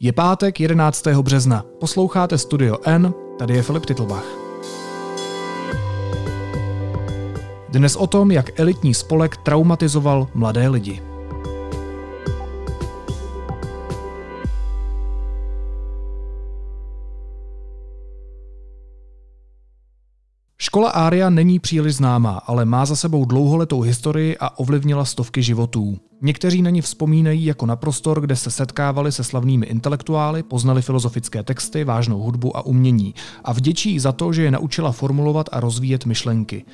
Je pátek 11. března. Posloucháte Studio N, tady je Filip Titlbach. Dnes o tom, jak elitní spolek traumatizoval mladé lidi. Škola Ária není příliš známá, ale má za sebou dlouholetou historii a ovlivnila stovky životů. Někteří na ní vzpomínají jako na prostor, kde se setkávali se slavnými intelektuály, poznali filozofické texty, vážnou hudbu a umění a vděčí za to, že je naučila formulovat a rozvíjet myšlenky.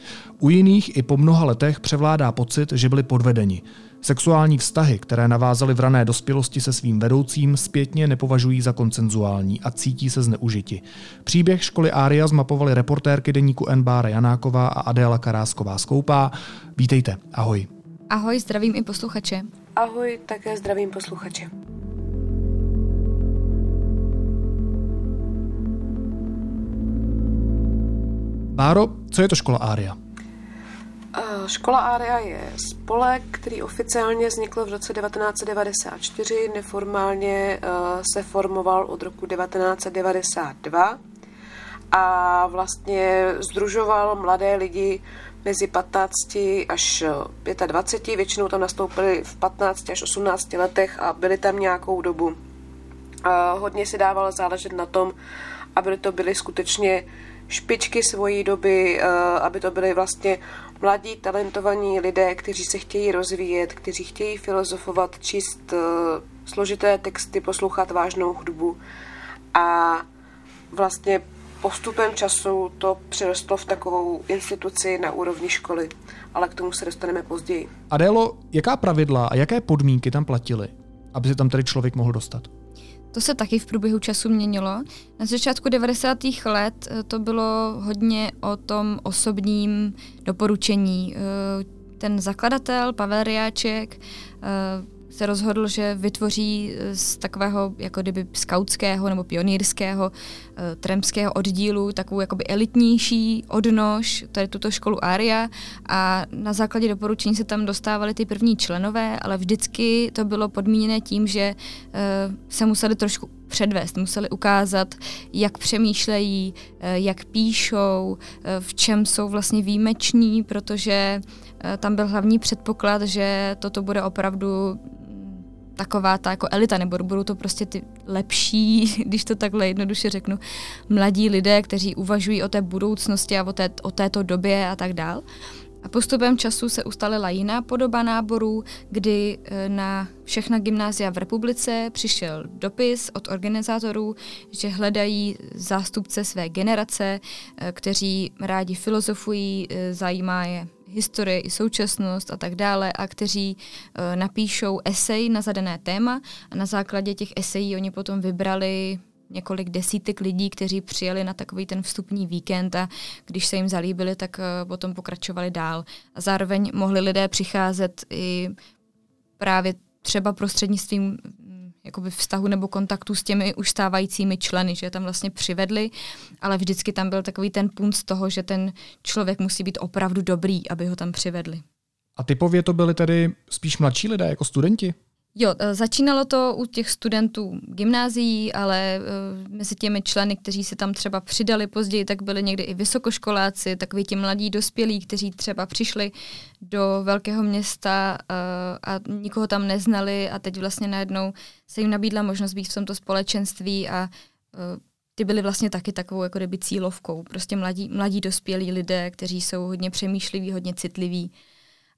U jiných i po mnoha letech převládá pocit, že byli podvedeni. Sexuální vztahy, které navázaly v rané dospělosti se svým vedoucím, zpětně nepovažují za koncenzuální a cítí se zneužiti. Příběh školy Ária zmapovaly reportérky deníku N. Bára Janáková a Adéla Karásková Skoupá. Vítejte, ahoj. Ahoj, zdravím i posluchače. Ahoj, také zdravím posluchače. Báro, co je to škola Ária? Eh, škola Ária je spolek, který oficiálně vznikl v roce 1994, neformálně eh, se formoval od roku 1992 a vlastně združoval mladé lidi mezi 15 až 25, většinou tam nastoupili v 15 až 18 letech a byli tam nějakou dobu. A hodně si dával záležet na tom, aby to byly skutečně špičky svojí doby, eh, aby to byly vlastně mladí, talentovaní lidé, kteří se chtějí rozvíjet, kteří chtějí filozofovat, číst eh, složité texty, poslouchat vážnou hudbu. A vlastně postupem času to přerostlo v takovou instituci na úrovni školy, ale k tomu se dostaneme později. Adélo, jaká pravidla a jaké podmínky tam platily, aby se tam tedy člověk mohl dostat? To se taky v průběhu času měnilo. Na začátku 90. let eh, to bylo hodně o tom osobním doporučení. Eh, ten zakladatel, Pavel Riáček, eh, se rozhodl, že vytvoří eh, z takového jako kdyby skautského nebo pionýrského uh, tremského oddílu takovou jakoby elitnější odnož, tady tuto školu Aria. A na základě doporučení se tam dostávali ty první členové, ale vždycky to bylo podmíněné tím, že uh, se museli trošku předvést, museli ukázat, jak přemýšlejí, jak píšou, v čem jsou vlastně výjimeční, protože tam byl hlavní předpoklad, že toto bude opravdu taková ta jako elita, nebo budou to prostě ty lepší, když to takhle jednoduše řeknu, mladí lidé, kteří uvažují o té budoucnosti a o, té, o této době a tak dál. A postupem času se ustalila jiná podoba náborů, kdy e, na všechna gymnázia v republice přišel dopis od organizátorů, že hledají zástupce své generace, e, kteří rádi filozofují, e, zajímá je historie i současnost a tak dále a kteří uh, napíšou esej na zadané téma a na základě těch esejí oni potom vybrali několik desítek lidí, kteří přijeli na takový ten vstupní víkend a když se jim zalíbili, tak uh, potom pokračovali dál. A zároveň mohli lidé přicházet i právě třeba prostřednictvím jakoby vztahu nebo kontaktu s těmi už stávajícími členy, že je tam vlastně přivedli, ale vždycky tam byl takový ten punt z toho, že ten člověk musí být opravdu dobrý, aby ho tam přivedli. A typově to byli tedy spíš mladší lidé, jako studenti? Jo, e, začínalo to u těch studentů gymnázií, ale uh, mezi těmi členy, kteří se tam třeba přidali později, tak byli někdy i vysokoškoláci, takový ti mladí dospělí, kteří třeba přišli do velkého města uh, a nikoho tam neznali a teď vlastně najednou se jim nabídla možnost být v tomto společenství a ty byly vlastně taky takovou jako kdyby cílovkou. Prostě mladí, mladí dospělí lidé, kteří jsou hodně přemýšliví, hodně citliví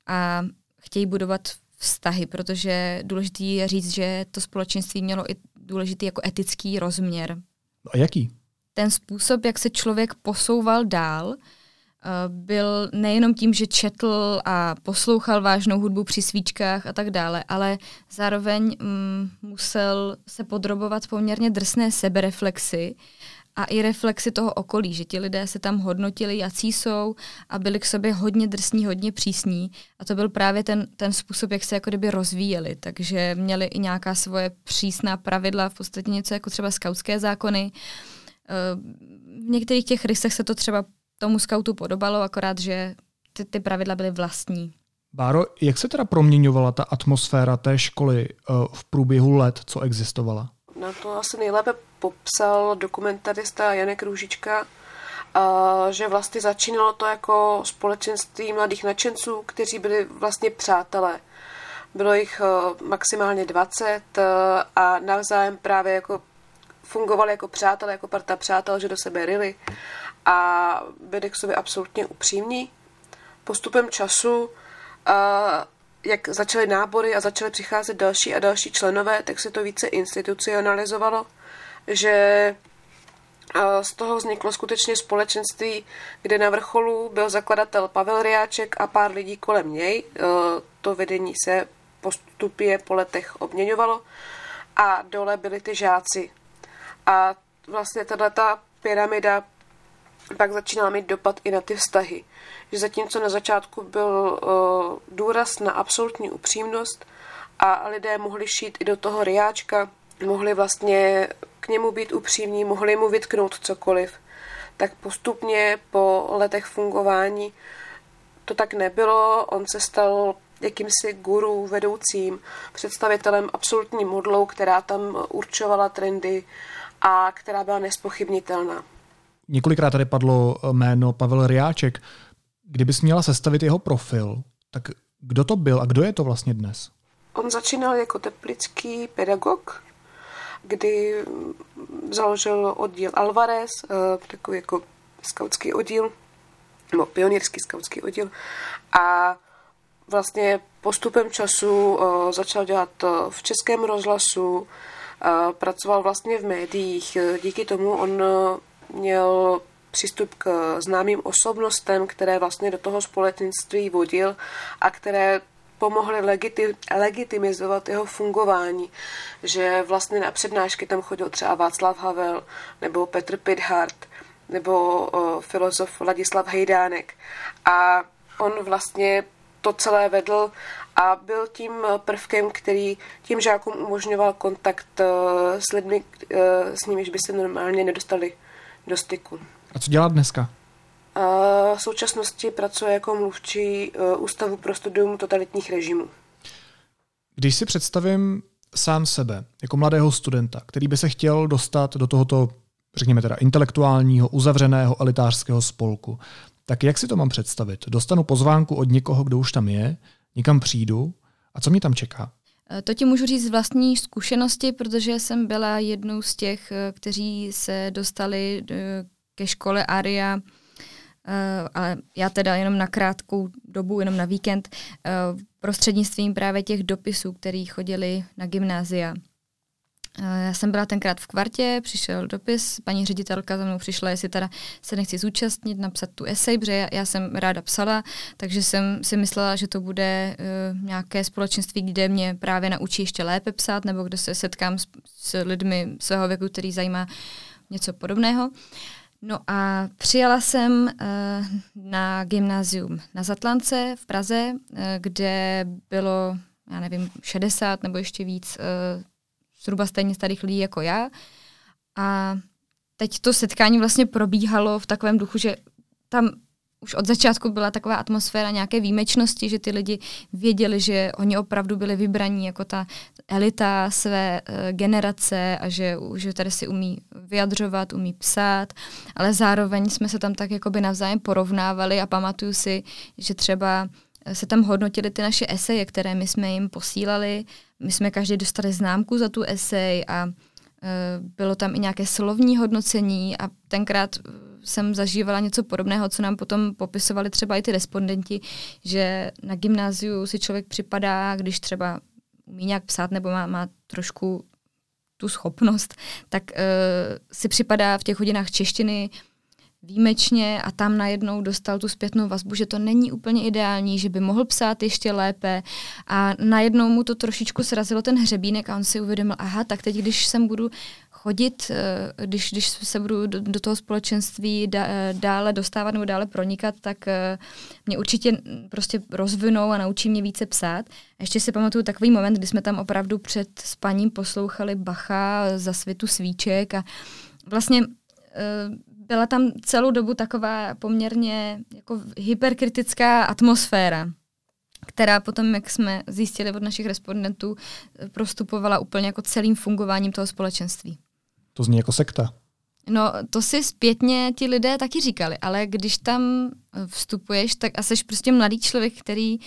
a chtějí budovat vztahy, protože důležitý je říct, že to společenství mělo i důležitý jako etický rozměr. No a jaký? Ten způsob, jak se člověk posouval dál, eh, byl nejenom tím, že četl a poslouchal vážnou hudbu při svíčkách a tak dále, ale zároveň mm, musel se podrobovat poměrně drsné sebereflexy a i reflexy toho okolí, že ti lidé se tam hodnotili, jací jsou a byli k sobě hodně drsní, hodně přísní a to byl právě ten, ten způsob, jak se jako kdyby rozvíjeli, takže měli i nějaká svoje přísná pravidla, v podstatě něco jako třeba skautské zákony. Eh, v některých těch rysech se to třeba tomu skautu podobalo, akorát, že ty, ty pravidla byly vlastní. Báro, jak se teda proměňovala ta atmosféra té školy uh, v průběhu let, co existovala? Na to asi nejlépe popsal dokumentarista Janek Růžička, že vlastně začínalo to jako společenství mladých nadšenců, kteří byli vlastně přátelé. Bylo jich e, maximálně 20 e, a navzájem právě jako fungovali jako přátelé, jako parta přátel, že do sebe ryli a byli k sobě absolutně upřímní. Postupem času, jak začaly nábory a začaly přicházet další a další členové, tak se to více institucionalizovalo, že z toho vzniklo skutečně společenství, kde na vrcholu byl zakladatel Pavel Riáček a pár lidí kolem něj. To vedení se postupně po letech obměňovalo a dole byli ty žáci. A vlastně tato pyramida pak začínala mít dopad i na ty vztahy. Že zatímco na začátku byl uh, důraz na absolutní upřímnost a lidé mohli šít i do toho riáčka, mohli vlastně k němu být upřímní, mohli mu vytknout cokoliv, tak postupně po letech fungování to tak nebylo. On se stal jakýmsi guru, vedoucím, představitelem absolutní modlou, která tam určovala trendy a která byla nespochybnitelná. Několikrát tady padlo jméno Pavel Riáček. Kdybys měla sestavit jeho profil, tak kdo to byl a kdo je to vlastně dnes? On začínal jako teplický pedagog, kdy založil oddíl Alvarez, eh, takový jako skautský oddíl, nebo pionýrský skautský oddíl. A vlastně postupem času eh, začal dělat eh, v českém rozhlasu, pracoval vlastně v médiích. Díky tomu on měl přístup k známým osobnostem, které vlastně do toho společenství vodil a které pomohly legiti- legitimizovat jeho fungování, že vlastně na přednášky tam chodil třeba Václav Havel nebo Petr Pidhart nebo o, filozof Ladislav Hejdánek. A on vlastně to celé vedl a byl tím prvkem, který tím žákům umožňoval kontakt e, s lidmi, e, s nimiž by se normálně nedostali do styku. A co dělá dneska? V současnosti pracuje jako mluvčí e, Ústavu pro studium totalitních režimů. Když si představím sám sebe, jako mladého studenta, který by se chtěl dostat do tohoto, řekněme teda, intelektuálního, uzavřeného elitářského spolku, tak jak si to mám představit? Dostanu pozvánku od někoho, kdo už tam je, někam přijdu a co mě tam čeká? E, to ti můžu říct z vlastní zkušenosti, protože jsem byla jednou z těch, e, kteří se dostali ke škole Aria ale já teda jenom na krátkou dobu, jenom na víkend, prostřednictvím právě těch dopisů, který chodili na gymnázia. Uh, já jsem byla tenkrát v kvartě, přišel dopis, paní ředitelka za mnou přišla, jestli teda se nechci zúčastnit, napsat tu esej, protože já, já jsem ráda psala, takže jsem si myslela, že to bude uh, nějaké společenství, kde mě právě naučí ještě lépe psát, nebo kde se setkám s, s lidmi svého věku, který zajímá něco podobného. No a přijala jsem uh, na gymnázium na Zatlance v Praze, uh, kde bylo, já nevím, 60 nebo ještě víc uh, zhruba stejně starých lidí jako já. A teď to setkání vlastně probíhalo v takovém duchu, že tam už od začátku byla taková atmosféra nějaké výjimečnosti, že ty lidi věděli, že oni opravdu byli vybraní jako ta elita své uh, generace a že, že tady si umí vyjadřovat, umí psát, ale zároveň jsme se tam tak jakoby navzájem porovnávali a pamatuju si, že třeba se tam hodnotili ty naše eseje, které my jsme jim posílali. My jsme každý dostali známku za tu esej a uh, bylo tam i nějaké slovní hodnocení a tenkrát jsem zažívala něco podobného, co nám potom popisovali třeba i ty respondenti, že na gymnáziu si člověk připadá, když třeba umí nějak psát nebo má, má trošku tu schopnost, tak uh, si připadá v těch hodinách češtiny výjimečně a tam najednou dostal tu zpětnou vazbu, že to není úplně ideální, že by mohl psát ještě lépe a najednou mu to trošičku srazilo ten hřebínek a on si uvědomil, aha, tak teď, když sem budu chodit, eh, když, když se budu do, do toho společenství dále dostávat nebo dále pronikat, tak eh, mě určitě prostě rozvinou a naučí mě více psát. Ještě si pamatuju takový moment, kdy jsme tam opravdu před spaním poslouchali Bacha za světu svíček a vlastně eh, byla tam celou dobu taková poměrně jako hyperkritická atmosféra. která potom, jak jsme zjistili od našich respondentů, prostupovala úplně jako celým fungováním toho společenství. To zní jako sekta. No, to si zpětně ti lidé taky říkali, ale když tam vstupuješ, tak a jsi prostě mladý člověk, který uh,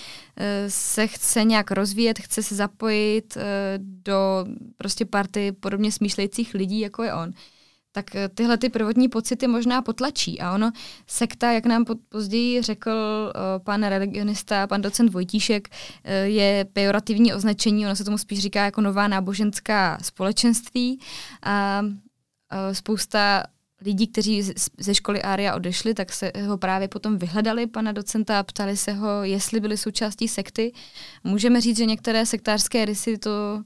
se chce nějak rozvíjet, chce se zapojit uh, do prostě party podobně smýšlejících lidí, jako je on, tak uh, tyhle ty prvotní pocity možná potlačí. A ono, sekta, jak nám později řekl uh, pan religionista, pan docent Vojtíšek, uh, je pejorativní označení, ono se tomu spíš říká jako nová náboženská společenství. A Eh, spousta lidí, kteří ze školy Ária odešli, tak se ho právě potom vyhledali, pana docenta, a ptali se ho, jestli byli součástí sekty. Můžeme říct, že některé sektářské rysy to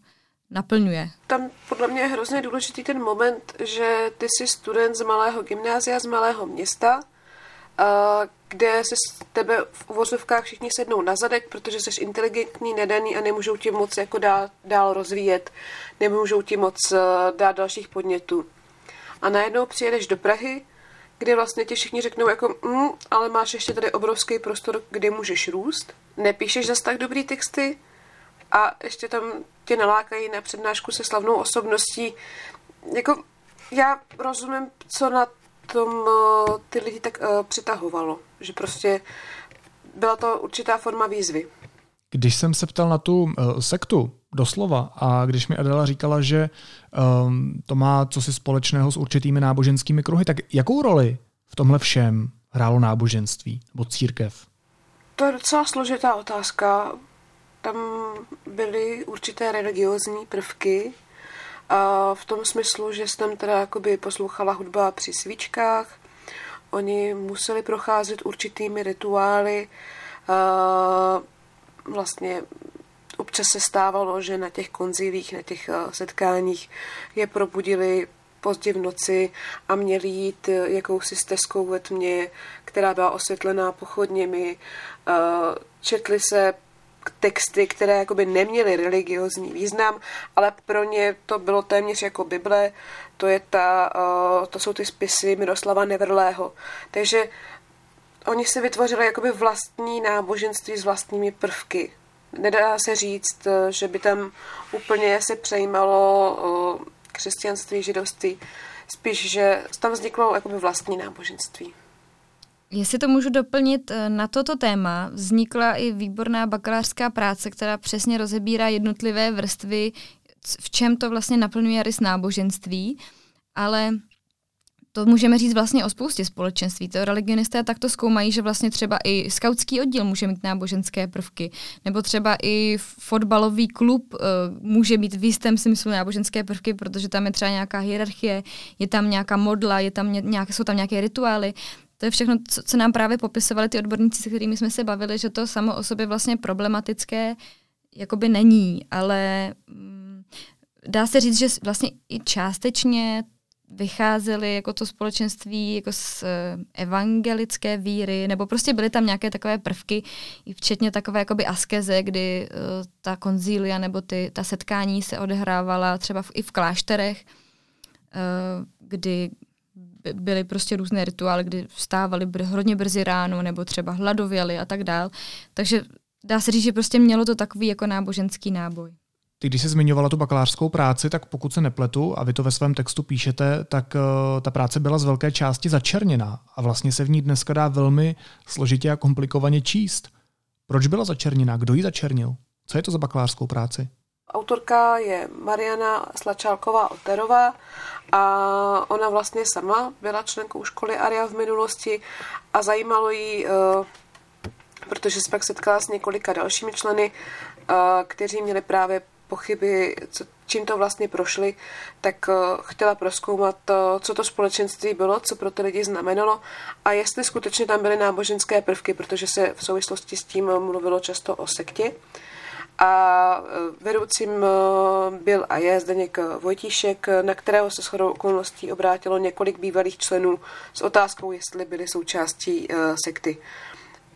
naplňuje. Tam podle mě je hrozně důležitý ten moment, že ty jsi student z malého gymnázia, z malého města, kde se s tebe v uvozovkách všichni sednou na zadek, protože jsi inteligentní, nedaný a nemůžou ti moc jako dál, dál rozvíjet, nemůžou ti moc eh, dát dalších podnětů a najednou přijedeš do Prahy, kde vlastně ti všichni řeknou jako, mm, ale máš ještě tady obrovský prostor, kde můžeš růst, nepíšeš zas tak dobrý texty a ještě tam tě nalákají na přednášku se slavnou osobností. Jako já rozumím, co na tom eh, ty lidi tak uh, přitahovalo, že prostě byla to určitá forma výzvy. Když jsem se ptal na tu uh, sektu, doslova, a když mi Adela říkala, že um, to má co si společného s určitými náboženskými kruhy, tak jakou roli v tomhle všem hrálo náboženství nebo církev? To je docela složitá otázka. Tam byly určité religiozní prvky, a v tom smyslu, že jsem teda jakoby poslouchala hudba při svíčkách, oni museli procházet určitými rituály, vlastně občas se stávalo, že na těch konzilích, na těch setkáních je probudili pozdě v noci a měli jít eh, jakousi stezkou ve tmě, která byla osvětlená pochodněmi. Četli se texty, které jakoby neměly religiozní význam, ale pro ně to bylo téměř jako Bible, to, je ta, to jsou ty spisy Miroslava Neverlého. Takže oni si vytvořili jakoby vlastní náboženství s vlastními prvky nedá se říct, eh, že by tam úplně se přejímalo křesťanství, židovství, spíš, že tam vzniklo jakoby vlastní náboženství. Jestli to můžu doplnit, eh, na toto téma vznikla i výborná bakalářská práce, která přesně rozebírá jednotlivé vrstvy, v čem to vlastně naplňuje rys náboženství, ale to můžeme říct vlastně o spoustě společenství. To religionisté takto zkoumají, že vlastně třeba i skautský oddíl může mít náboženské prvky, nebo třeba i fotbalový klub uh, může mít v jistém smyslu náboženské prvky, protože tam je třeba nějaká hierarchie, je tam nějaká modla, je tam nějak, jsou tam nějaké rituály. To je všechno, co, co nám právě popisovali ty odborníci, se kterými jsme se bavili, že to samo o sobě vlastně problematické jakoby není, ale mm, dá se říct, že vlastně i částečně vycházeli jako to společenství jako z eh, evangelické víry, nebo prostě byly tam nějaké takové prvky, včetně takové jakoby askeze, kdy uh, ta konzília nebo ty, ta setkání se odehrávala třeba v, i v klášterech, uh, kdy byly prostě různé rituály, kdy vstávali br- hodně brzy ráno, nebo třeba hladověli a tak dál. Takže dá se říct, že prostě mělo to takový jako náboženský náboj. Ty, když jsi zmiňovala tu bakalářskou práci, tak pokud se nepletu, a vy to ve svém textu píšete, tak uh, ta práce byla z velké části začerněná a vlastně se v ní dneska dá velmi složitě a komplikovaně číst. Proč byla začerněná? Kdo ji začernil? Co je to za bakalářskou práci? Autorka je Mariana Slačálková Oterová a ona vlastně sama byla členkou školy Aria v minulosti a zajímalo jí, uh, protože se pak setkala s několika dalšími členy, uh, kteří měli právě pochyby, co, čím to vlastně prošli, tak uh, chtěla proskoumat, co to společenství bylo, co pro ty lidi znamenalo a jestli skutečně tam byly náboženské prvky, protože se v souvislosti s tím mluvilo často o sektě. A eh, vedoucím byl a je Zdeněk Vojtíšek, na kterého se shodou okolností obrátilo několik bývalých členů s otázkou, jestli byli součástí sekty.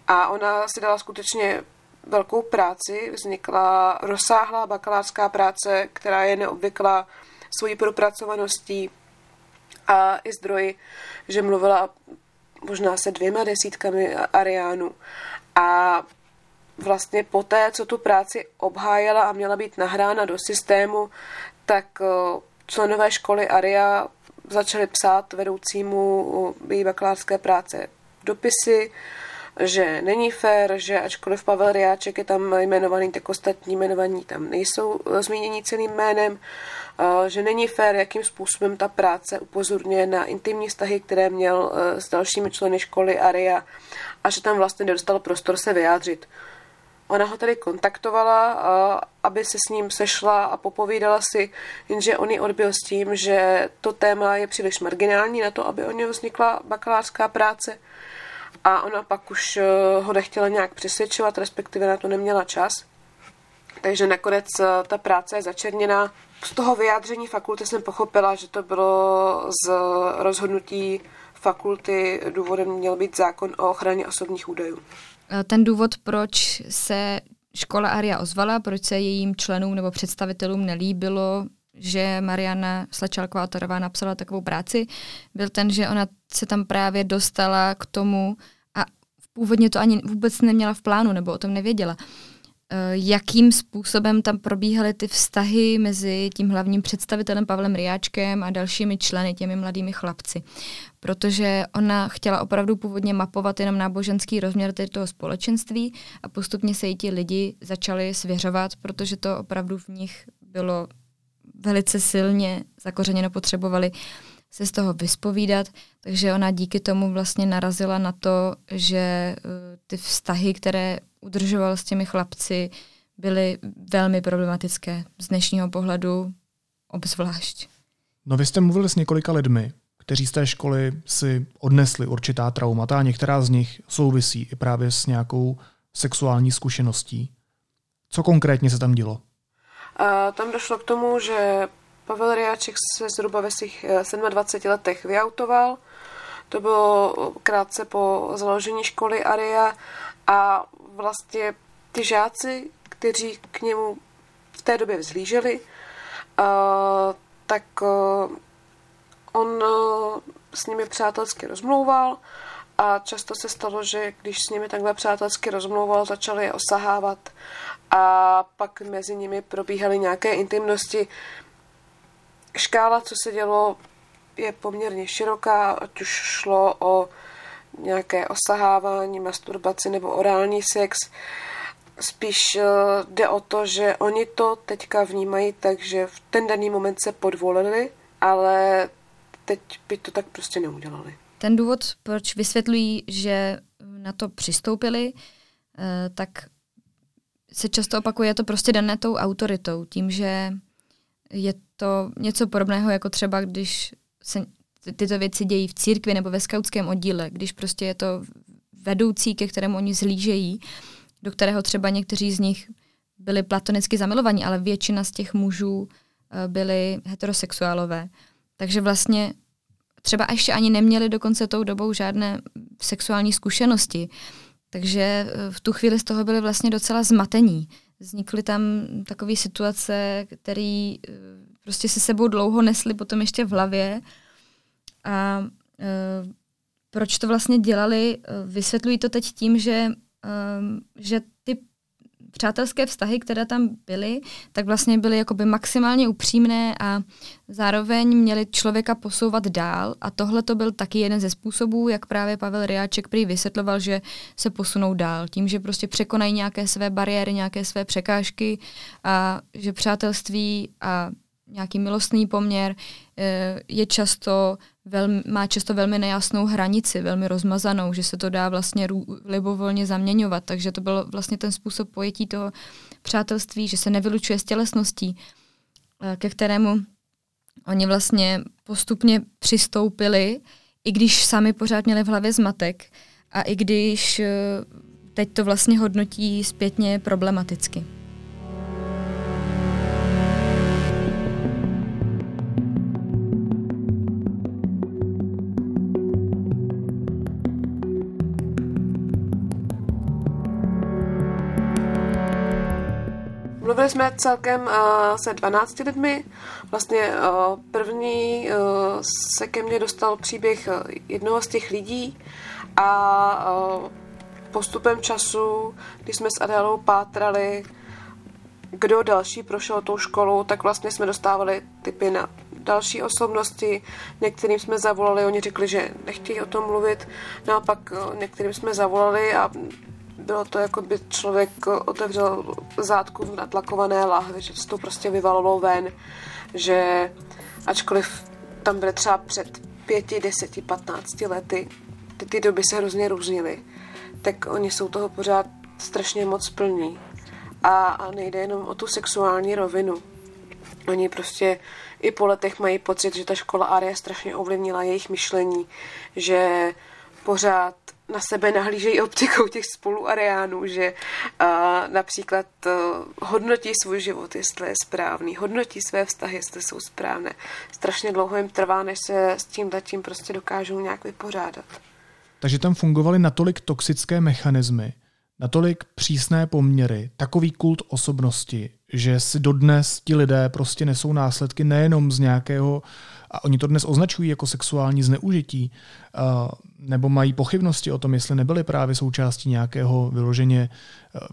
A ona si dala skutečně velkou práci. Vznikla rozsáhlá bakalářská práce, která je neobvyklá svojí propracovaností a i zdroji, že mluvila možná se dvěma desítkami ariánů. A vlastně poté, co tu práci obhájela a měla být nahrána do systému, tak členové školy ARIA začali psát vedoucímu její bakalářské práce dopisy, že není fér, že ačkoliv Pavel Riáček je tam jmenovaný, tak ostatní jmenovaní tam nejsou zmíněni celým jménem, že není fér, jakým způsobem ta práce upozorňuje na intimní vztahy, které měl s dalšími členy školy Aria a že tam vlastně nedostal prostor se vyjádřit. Ona ho tedy kontaktovala, aby se s ním sešla a popovídala si, jenže on ji odbil s tím, že to téma je příliš marginální na to, aby o něho vznikla bakalářská práce. A ona pak už e, ho nechtěla nějak přesvědčovat, respektive na to neměla čas. Takže nakonec e, ta práce je začerněná. Z toho vyjádření fakulty jsem pochopila, že to bylo z rozhodnutí fakulty. Důvodem měl být zákon o ochraně osobních údajů. Ten důvod, proč se škola Aria ozvala, proč se jejím členům nebo představitelům nelíbilo, že Mariana Slačálková Torová napsala takovou práci, byl ten, že ona se tam právě dostala k tomu a původně to ani vůbec neměla v plánu nebo o tom nevěděla, Eh, jakým způsobem tam probíhaly ty vztahy mezi tím hlavním představitelem Pavlem Riáčkem a dalšími členy, těmi mladými chlapci. Protože ona chtěla opravdu původně mapovat jenom náboženský rozměr toho společenství a postupně se jí ti lidi začali svěřovat, protože to opravdu v nich bylo velice silně zakořeněno, potřebovali se z toho vyspovídat, takže ona díky tomu vlastně narazila na to, že eh, ty vztahy, které udržoval s těmi chlapci, byly velmi problematické z dnešního pohledu obzvlášť. No vy jste mluvili s několika lidmi, kteří z té školy si odnesli určitá traumata a některá z nich souvisí i právě s nějakou sexuální zkušeností. Co konkrétně se tam dělo? A tam došlo k tomu, že Pavel Riáček se zhruba ve svých 27 eh, letech vyautoval. To bylo krátce po založení školy Aria a vlastně ty žáci, kteří k němu v té době vzhlíželi, tak on s nimi přátelsky rozmlouval a často se stalo, že když s nimi takhle přátelsky rozmlouval, začali je osahávat a pak mezi nimi probíhaly nějaké intimnosti. Škála, co se dělo, je poměrně široká, ať už šlo o nějaké osahávání, masturbaci nebo orální sex. Spíš eh, jde o to, že oni to teďka vnímají tak, že v ten daný moment se podvolili, ale teď by to tak prostě neudělali. Ten důvod, proč vysvětlují, že na to přistoupili, eh, tak se často opakuje, je to prostě dané tou autoritou, tím, že je to něco podobného, jako třeba když se tyto věci dějí v církvi nebo ve skautském oddíle, když prostě je to vedoucí, ke kterému oni zhlížejí, do kterého třeba někteří z nich byli platonicky zamilovaní, ale většina z těch mužů eh, byli heterosexuálové. Takže vlastně třeba ještě ani neměli dokonce tou dobou žádné sexuální zkušenosti. Takže eh, v tu chvíli z toho byli vlastně docela zmatení. Vznikly tam takové situace, které eh, prostě se sebou dlouho nesly potom ještě v hlavě a uh, proč to vlastně dělali, vysvětlují to teď tím, že, uh, že ty přátelské vztahy, které tam byly, tak vlastně byly jakoby maximálně upřímné a zároveň měli člověka posouvat dál a tohle to byl taky jeden ze způsobů, jak právě Pavel Riáček prý vysvětloval, že se posunou dál. Tím, že prostě překonají nějaké své bariéry, nějaké své překážky a že přátelství a nějaký milostný poměr je často velmi, má často velmi nejasnou hranici, velmi rozmazanou, že se to dá vlastně libovolně zaměňovat, takže to byl vlastně ten způsob pojetí toho přátelství, že se nevylučuje s tělesností, eh, ke kterému oni vlastně postupně přistoupili, i když sami pořád měli v hlavě zmatek a i když eh, teď to vlastně hodnotí zpětně problematicky. Mluvili jsme celkem uh, se 12 lidmi. Vlastně uh, první uh, se ke mně dostal příběh jednoho z těch lidí a uh, postupem času, když jsme s Adélou pátrali, kdo další prošel tou školou, tak vlastně jsme dostávali typy na další osobnosti. Některým jsme zavolali, oni řekli, že nechtějí o tom mluvit. Naopak některým jsme zavolali a bylo to, jako by člověk otevřel zátku v natlakované lahvi, že se to prostě vyvalilo ven, že ačkoliv tam byly třeba před pěti, deseti, patnácti lety, ty, ty doby se hrozně různily, tak oni jsou toho pořád strašně moc plní. A, a nejde jenom o tu sexuální rovinu. Oni prostě i po letech mají pocit, že ta škola Aria strašně ovlivnila jejich myšlení, že pořád na sebe nahlížejí optikou těch spoluareánů, že uh, například uh, hodnotí svůj život, jestli je správný, hodnotí své vztahy, jestli jsou správné. Strašně dlouho jim trvá, než se s tím tím prostě dokážou nějak vypořádat. Takže tam fungovaly natolik toxické mechanismy, natolik přísné poměry, takový kult osobnosti, že si dodnes ti lidé prostě nesou následky nejenom z nějakého, a oni to dnes označují jako sexuální zneužití, nebo mají pochybnosti o tom, jestli nebyly právě součástí nějakého vyloženě,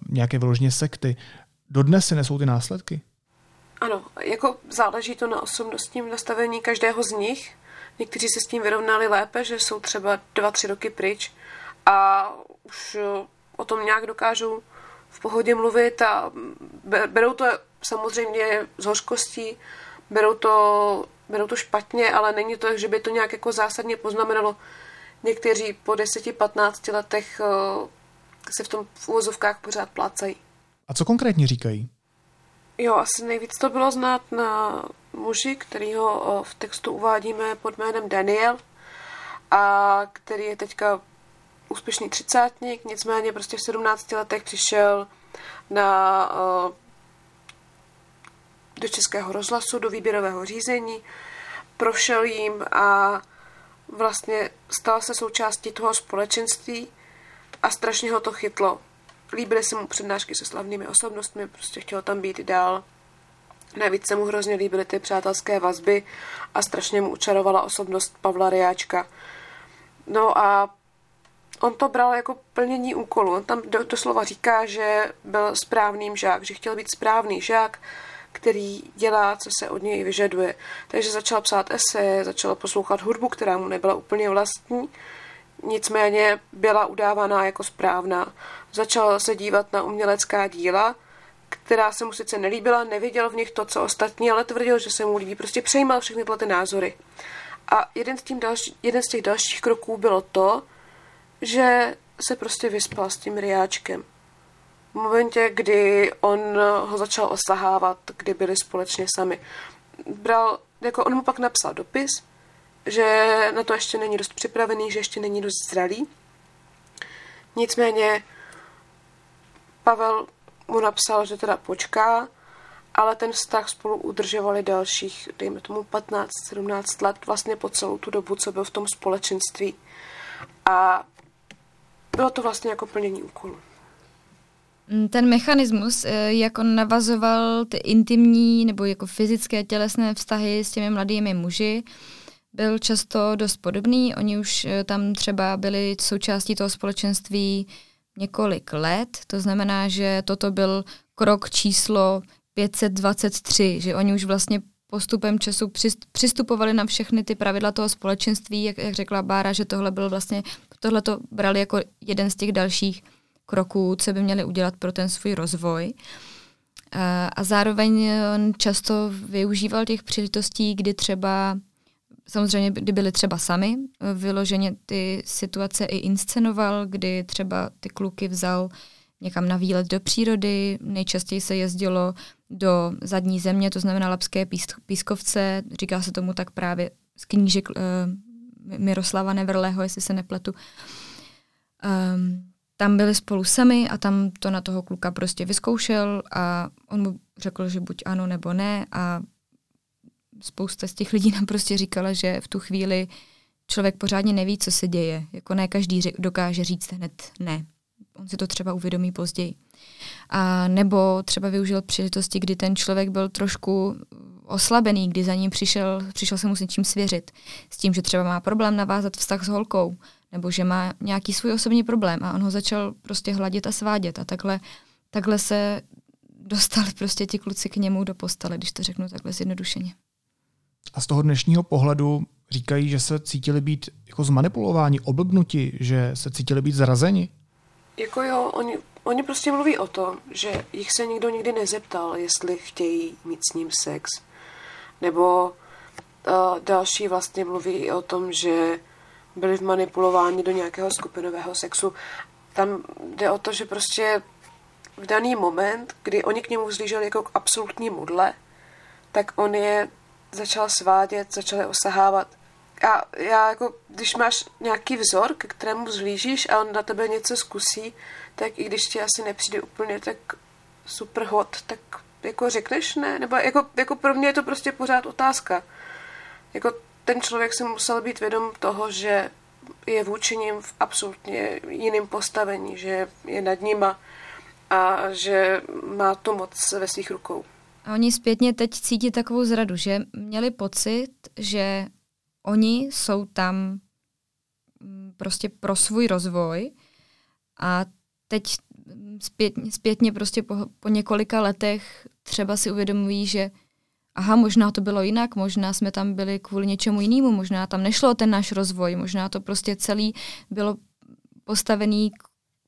nějaké vyloženě sekty. Dodnes si nesou ty následky? Ano, jako záleží to na osobnostním nastavení každého z nich. Někteří se s tím vyrovnali lépe, že jsou třeba dva, tři roky pryč a už o tom nějak dokážou v pohodě mluvit a berou to samozřejmě z hořkostí, berou to, berou to špatně, ale není to, že by to nějak jako zásadně poznamenalo. Někteří po 10-15 letech eh, se v tom v úvozovkách pořád plácají. A co konkrétně říkají? Jo, asi nejvíc to bylo znát na muži, kterýho eh, v textu uvádíme pod jménem Daniel a který je teďka úspěšný třicátník, nicméně prostě v 17 letech přišel na, eh, do Českého rozhlasu, do výběrového řízení, prošel jim a vlastně stal se součástí toho společenství a strašně ho to chytlo. Líbily se mu přednášky se slavnými osobnostmi, prostě chtěl tam být dál. Navíc se mu hrozně líbily ty přátelské vazby a strašně mu učarovala osobnost Pavla Riáčka. No a on to bral jako plnění úkolu. On tam doslova říká, že byl správným žák, že chtěl být správný žák, který dělá, co se od něj vyžaduje. Takže začal psát esé, začal poslouchat hudbu, která mu nebyla úplně vlastní, nicméně byla udávaná jako správná. Začal se dívat na umělecká díla, která se mu sice nelíbila, neviděl v nich to, co ostatní, ale tvrdil, že se mu líbí. Prostě přejímal všechny ty názory. A jeden z, tím další, jeden z těch dalších kroků bylo to, že se prostě vyspal s tím riáčkem. V momentě, kdy on ho začal osahávat, kdy byli společně sami. Bral, jako on mu pak napsal dopis, že na to ještě není dost připravený, že ještě není dost zralý. Nicméně Pavel mu napsal, že teda počká, ale ten vztah spolu udržovali dalších, dejme tomu 15-17 let, vlastně po celou tu dobu, co byl v tom společenství. A bylo to vlastně jako plnění úkolu. Mm, ten mechanismus, eh, jak on navazoval ty intimní nebo jako fyzické tělesné vztahy s těmi mladými muži, byl často dost podobný. Oni už eh, tam třeba byli součástí toho společenství několik let, to znamená, že toto byl krok číslo 523, že oni už vlastně postupem času přistupovali na všechny ty pravidla toho společenství, jak, jak řekla Bára, že tohle byl vlastně, tohle to brali jako jeden z těch dalších kroků, co by měli udělat pro ten svůj rozvoj. A, a zároveň on často využíval těch příležitostí, kdy třeba, samozřejmě, kdy byli třeba sami, vyloženě ty situace i inscenoval, kdy třeba ty kluky vzal někam na výlet do přírody, nejčastěji se jezdilo do zadní země, to znamená Lapské pískovce, říká se tomu tak právě z knížek Miroslava Nevrlého, jestli se nepletu. Um, tam byli spolu sami a tam to na toho kluka prostě vyzkoušel a on mu řekl, že buď ano nebo ne a spousta z těch lidí nám prostě říkala, že v tu chvíli člověk pořádně neví, co se děje. Jako ne každý dokáže říct hned ne. On si to třeba uvědomí později. A nebo třeba využil příležitosti, kdy ten člověk byl trošku oslabený, kdy za ním přišel, přišel se mu s něčím svěřit. S tím, že třeba má problém navázat vztah s holkou, nebo že má nějaký svůj osobní problém a on ho začal prostě hladit a svádět a takhle, takhle se dostali prostě ti kluci k němu do postele, když to řeknu takhle zjednodušeně. A z toho dnešního pohledu říkají, že se cítili být jako zmanipulováni, oblbnuti, že se cítili být zrazeni? Jako jo, oni, oni prostě mluví o tom, že jich se nikdo nikdy nezeptal, jestli chtějí mít s ním sex. Nebo uh, další vlastně mluví i o tom, že byli vmanipulováni do nějakého skupinového sexu. Tam jde o to, že prostě v daný moment, kdy oni k němu vzlíželi jako k absolutní mudle, tak on je začal svádět, začal je osahávat. A já jako, když máš nějaký vzor, ke kterému vzlížíš a on na tebe něco zkusí, tak i když ti asi nepřijde úplně tak super hot, tak jako řekneš ne? Nebo jako, jako pro mě je to prostě pořád otázka. Jako ten člověk si musel být vědom toho, že je vůči ním v absolutně jiném postavení, že je nad nima a že má tu moc ve svých rukou. A oni zpětně teď cítí takovou zradu, že měli pocit, že oni jsou tam mm, prostě pro svůj rozvoj a teď zpětně, zpětně prostě po, po několika letech třeba si uvědomují, že aha, možná to bylo jinak, možná jsme tam byli kvůli něčemu jinému, možná tam nešlo o ten náš rozvoj, možná to prostě celý bylo postavený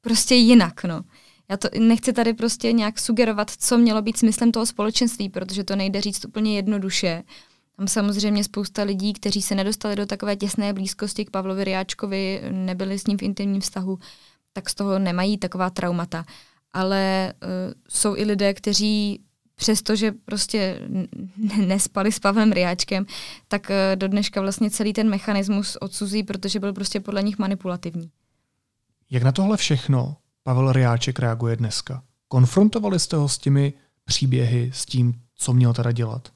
prostě jinak, no. Já to nechci tady prostě nějak sugerovat, co mělo být smyslem toho společenství, protože to nejde říct úplně jednoduše. Tam samozřejmě spousta lidí, kteří se nedostali do takové těsné blízkosti k Pavlovi Riáčkovi, nebyli s ním v intimním vztahu, tak z toho nemají taková traumata. Ale uh, jsou i lidé, kteří přestože prostě nespali s Pavlem Riáčkem, tak uh, do dneška vlastně celý ten mechanismus odsuzí, protože byl prostě podle nich manipulativní. Jak na tohle všechno Pavel Riáček reaguje dneska? Konfrontovali jste ho s těmi příběhy, s tím, co měl teda dělat?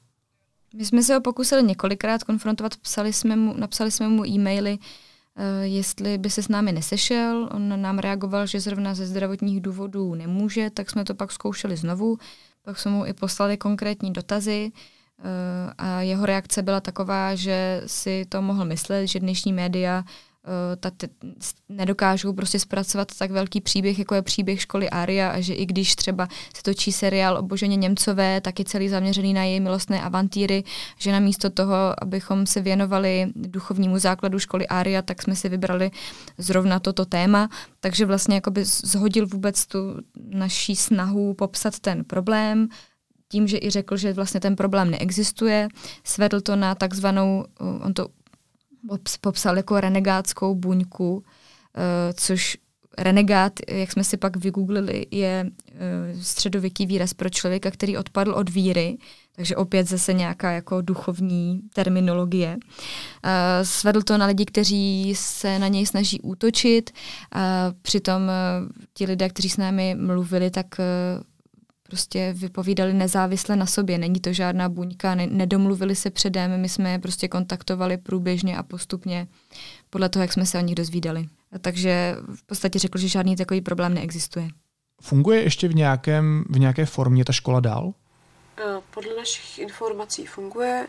My jsme se ho pokusili několikrát konfrontovat, psali jsme mu, napsali jsme mu e-maily, uh, jestli by se s námi nesešel. On nám reagoval, že zrovna ze zdravotních důvodů nemůže, tak jsme to pak zkoušeli znovu. Pak jsme mu i poslali konkrétní dotazy uh, a jeho reakce byla taková, že si to mohl myslet, že dnešní média Eh, tak nedokážou prostě zpracovat tak velký příběh, jako je příběh školy Aria a že i když třeba se točí seriál o Boženě Němcové, tak je celý zaměřený na její milostné avantýry, že namísto toho, abychom se věnovali duchovnímu základu školy Aria, tak jsme si vybrali zrovna toto téma, takže vlastně jakoby zhodil vůbec tu naší snahu popsat ten problém, tím, že i řekl, že vlastně ten problém neexistuje, svedl to na takzvanou, on to popsal jako renegátskou buňku, uh, což renegát, jak jsme si pak vygooglili, je uh, středověký výraz pro člověka, který odpadl od víry, takže opět zase nějaká jako duchovní terminologie. Uh, svedl to na lidi, kteří se na něj snaží útočit, přitom ti lidé, kteří s námi mluvili, tak prostě vypovídali nezávisle na sobě. Není to žádná buňka, ne, nedomluvili se předem, my jsme je prostě kontaktovali průběžně a postupně podle toho, jak jsme se o nich dozvídali. A takže v podstatě řekl, že žádný takový problém neexistuje. Funguje ještě v, nějakém, v nějaké formě ta škola dál? Podle našich informací funguje.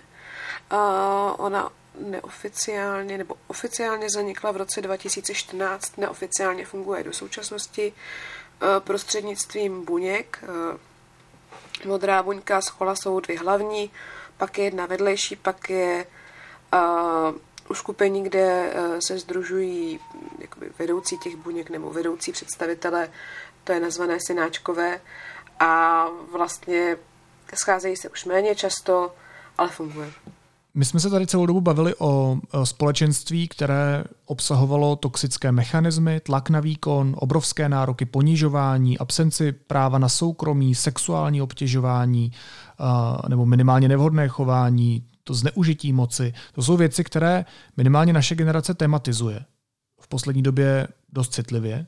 Ona neoficiálně nebo oficiálně zanikla v roce 2014, neoficiálně funguje do současnosti prostřednictvím buněk, Modrá buňka schola jsou dvě hlavní, pak je jedna vedlejší, pak je uh, uskupení, kde uh, se združují jakoby, vedoucí těch buněk nebo vedoucí představitele, to je nazvané synáčkové a vlastně scházejí se už méně často, ale funguje. My jsme se tady celou dobu bavili o společenství, které obsahovalo toxické mechanismy, tlak na výkon, obrovské nároky, ponižování, absenci práva na soukromí, sexuální obtěžování nebo minimálně nevhodné chování, to zneužití moci. To jsou věci, které minimálně naše generace tematizuje. V poslední době dost citlivě.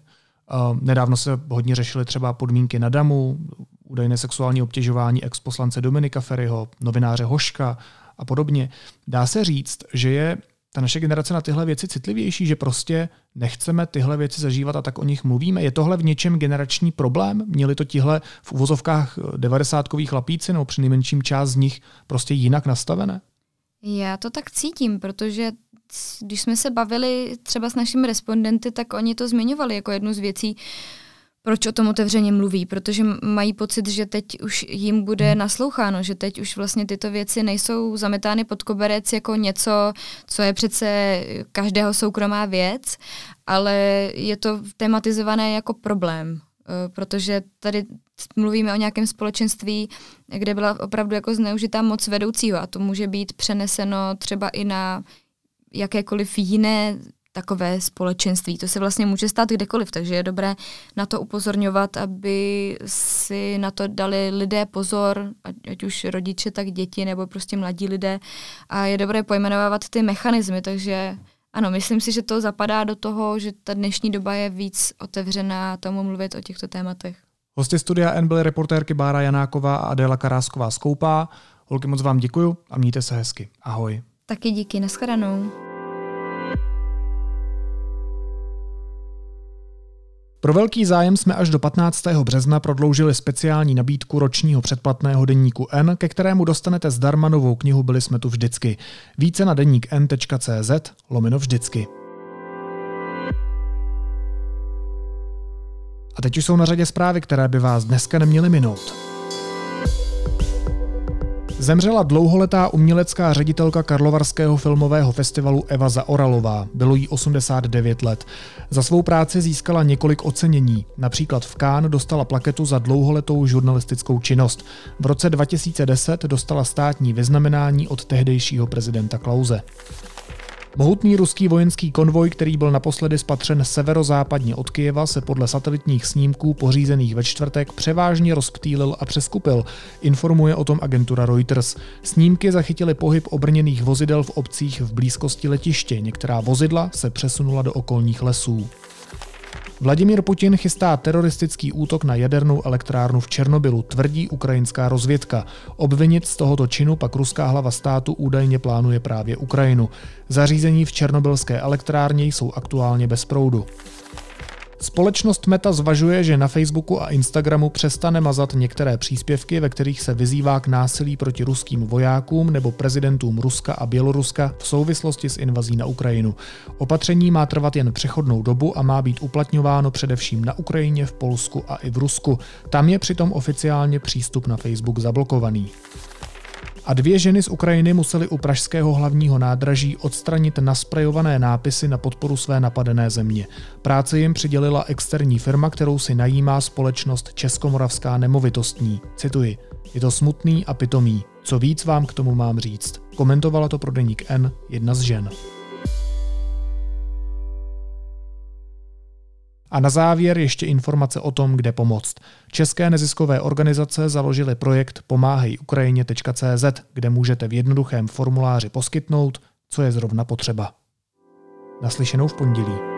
Nedávno se hodně řešily třeba podmínky na damu, údajné sexuální obtěžování exposlance Dominika Ferryho, novináře Hoška, a podobně. Dá se říct, že je ta naše generace na tyhle věci citlivější, že prostě nechceme tyhle věci zažívat a tak o nich mluvíme. Je tohle v něčem generační problém? Měli to tihle v uvozovkách 90 chlapíci nebo přinejmenším část z nich prostě jinak nastavené? Já to tak cítím, protože když jsme se bavili třeba s našimi respondenty, tak oni to zmiňovali jako jednu z věcí, proč o tom otevřeně mluví, protože mají pocit, že teď už jim bude hmm. nasloucháno, že teď už vlastně tyto věci nejsou zametány pod koberec jako něco, co je přece každého soukromá věc, ale je to tematizované jako problém, eh, protože tady mluvíme o nějakém společenství, kde byla opravdu jako zneužitá moc vedoucího a to může být přeneseno třeba i na jakékoliv jiné takové společenství. To se vlastně může stát kdekoliv, takže je dobré na to upozorňovat, aby si na to dali lidé pozor, ať, už rodiče, tak děti nebo prostě mladí lidé. A je dobré pojmenovávat ty mechanismy, takže ano, myslím si, že to zapadá do toho, že ta dnešní doba je víc otevřená tomu mluvit o těchto tématech. Hosty studia N byly reportérky Bára Janáková a Adela Karásková Skoupá. Holky, moc vám děkuju a mějte se hezky. Ahoj. Taky díky, nashledanou. Pro velký zájem jsme až do 15. března prodloužili speciální nabídku ročního předplatného deníku N, ke kterému dostanete zdarma novou knihu Byli jsme tu vždycky. Více na deník n.cz lomeno vždycky. A teď už jsou na řadě zprávy, které by vás dneska neměly minout. Zemřela dlouholetá umělecká ředitelka Karlovarského filmového festivalu Eva Zaoralová. Bylo jí 89 let. Za svou práci získala několik ocenění. Například v Cannes dostala plaketu za dlouholetou žurnalistickou činnost. V roce 2010 dostala státní vyznamenání od tehdejšího prezidenta Klauze. Mohutný ruský vojenský konvoj, který byl naposledy spatřen severozápadně od Kyjeva, se podle satelitních snímků pořízených ve čtvrtek převážně rozptýlil a přeskupil, informuje o tom agentura Reuters. Snímky zachytily pohyb obrněných vozidel v obcích v blízkosti letiště, některá vozidla se přesunula do okolních lesů. Vladimír Putin chystá teroristický útok na jadernou elektrárnu v Černobylu, tvrdí ukrajinská rozvědka. Obvinit z tohoto činu pak ruská hlava státu údajně plánuje právě Ukrajinu. Zařízení v černobylské elektrárně jsou aktuálně bez proudu. Společnost Meta zvažuje, že na Facebooku a Instagramu přestane mazat některé příspěvky, ve kterých se vyzývá k násilí proti ruským vojákům nebo prezidentům Ruska a Běloruska v souvislosti s invazí na Ukrajinu. Opatření má trvat jen přechodnou dobu a má být uplatňováno především na Ukrajině, v Polsku a i v Rusku. Tam je přitom oficiálně přístup na Facebook zablokovaný a dvě ženy z Ukrajiny musely u pražského hlavního nádraží odstranit nasprejované nápisy na podporu své napadené země. Práce jim přidělila externí firma, kterou si najímá společnost Českomoravská nemovitostní. Cituji. Je to smutný a pitomý. Co víc vám k tomu mám říct? Komentovala to pro deník N jedna z žen. A na závěr ještě informace o tom, kde pomoct. České neziskové organizace založily projekt Pomáhej Ukrajině.cz, kde můžete v jednoduchém formuláři poskytnout, co je zrovna potřeba. Naslyšenou v pondělí.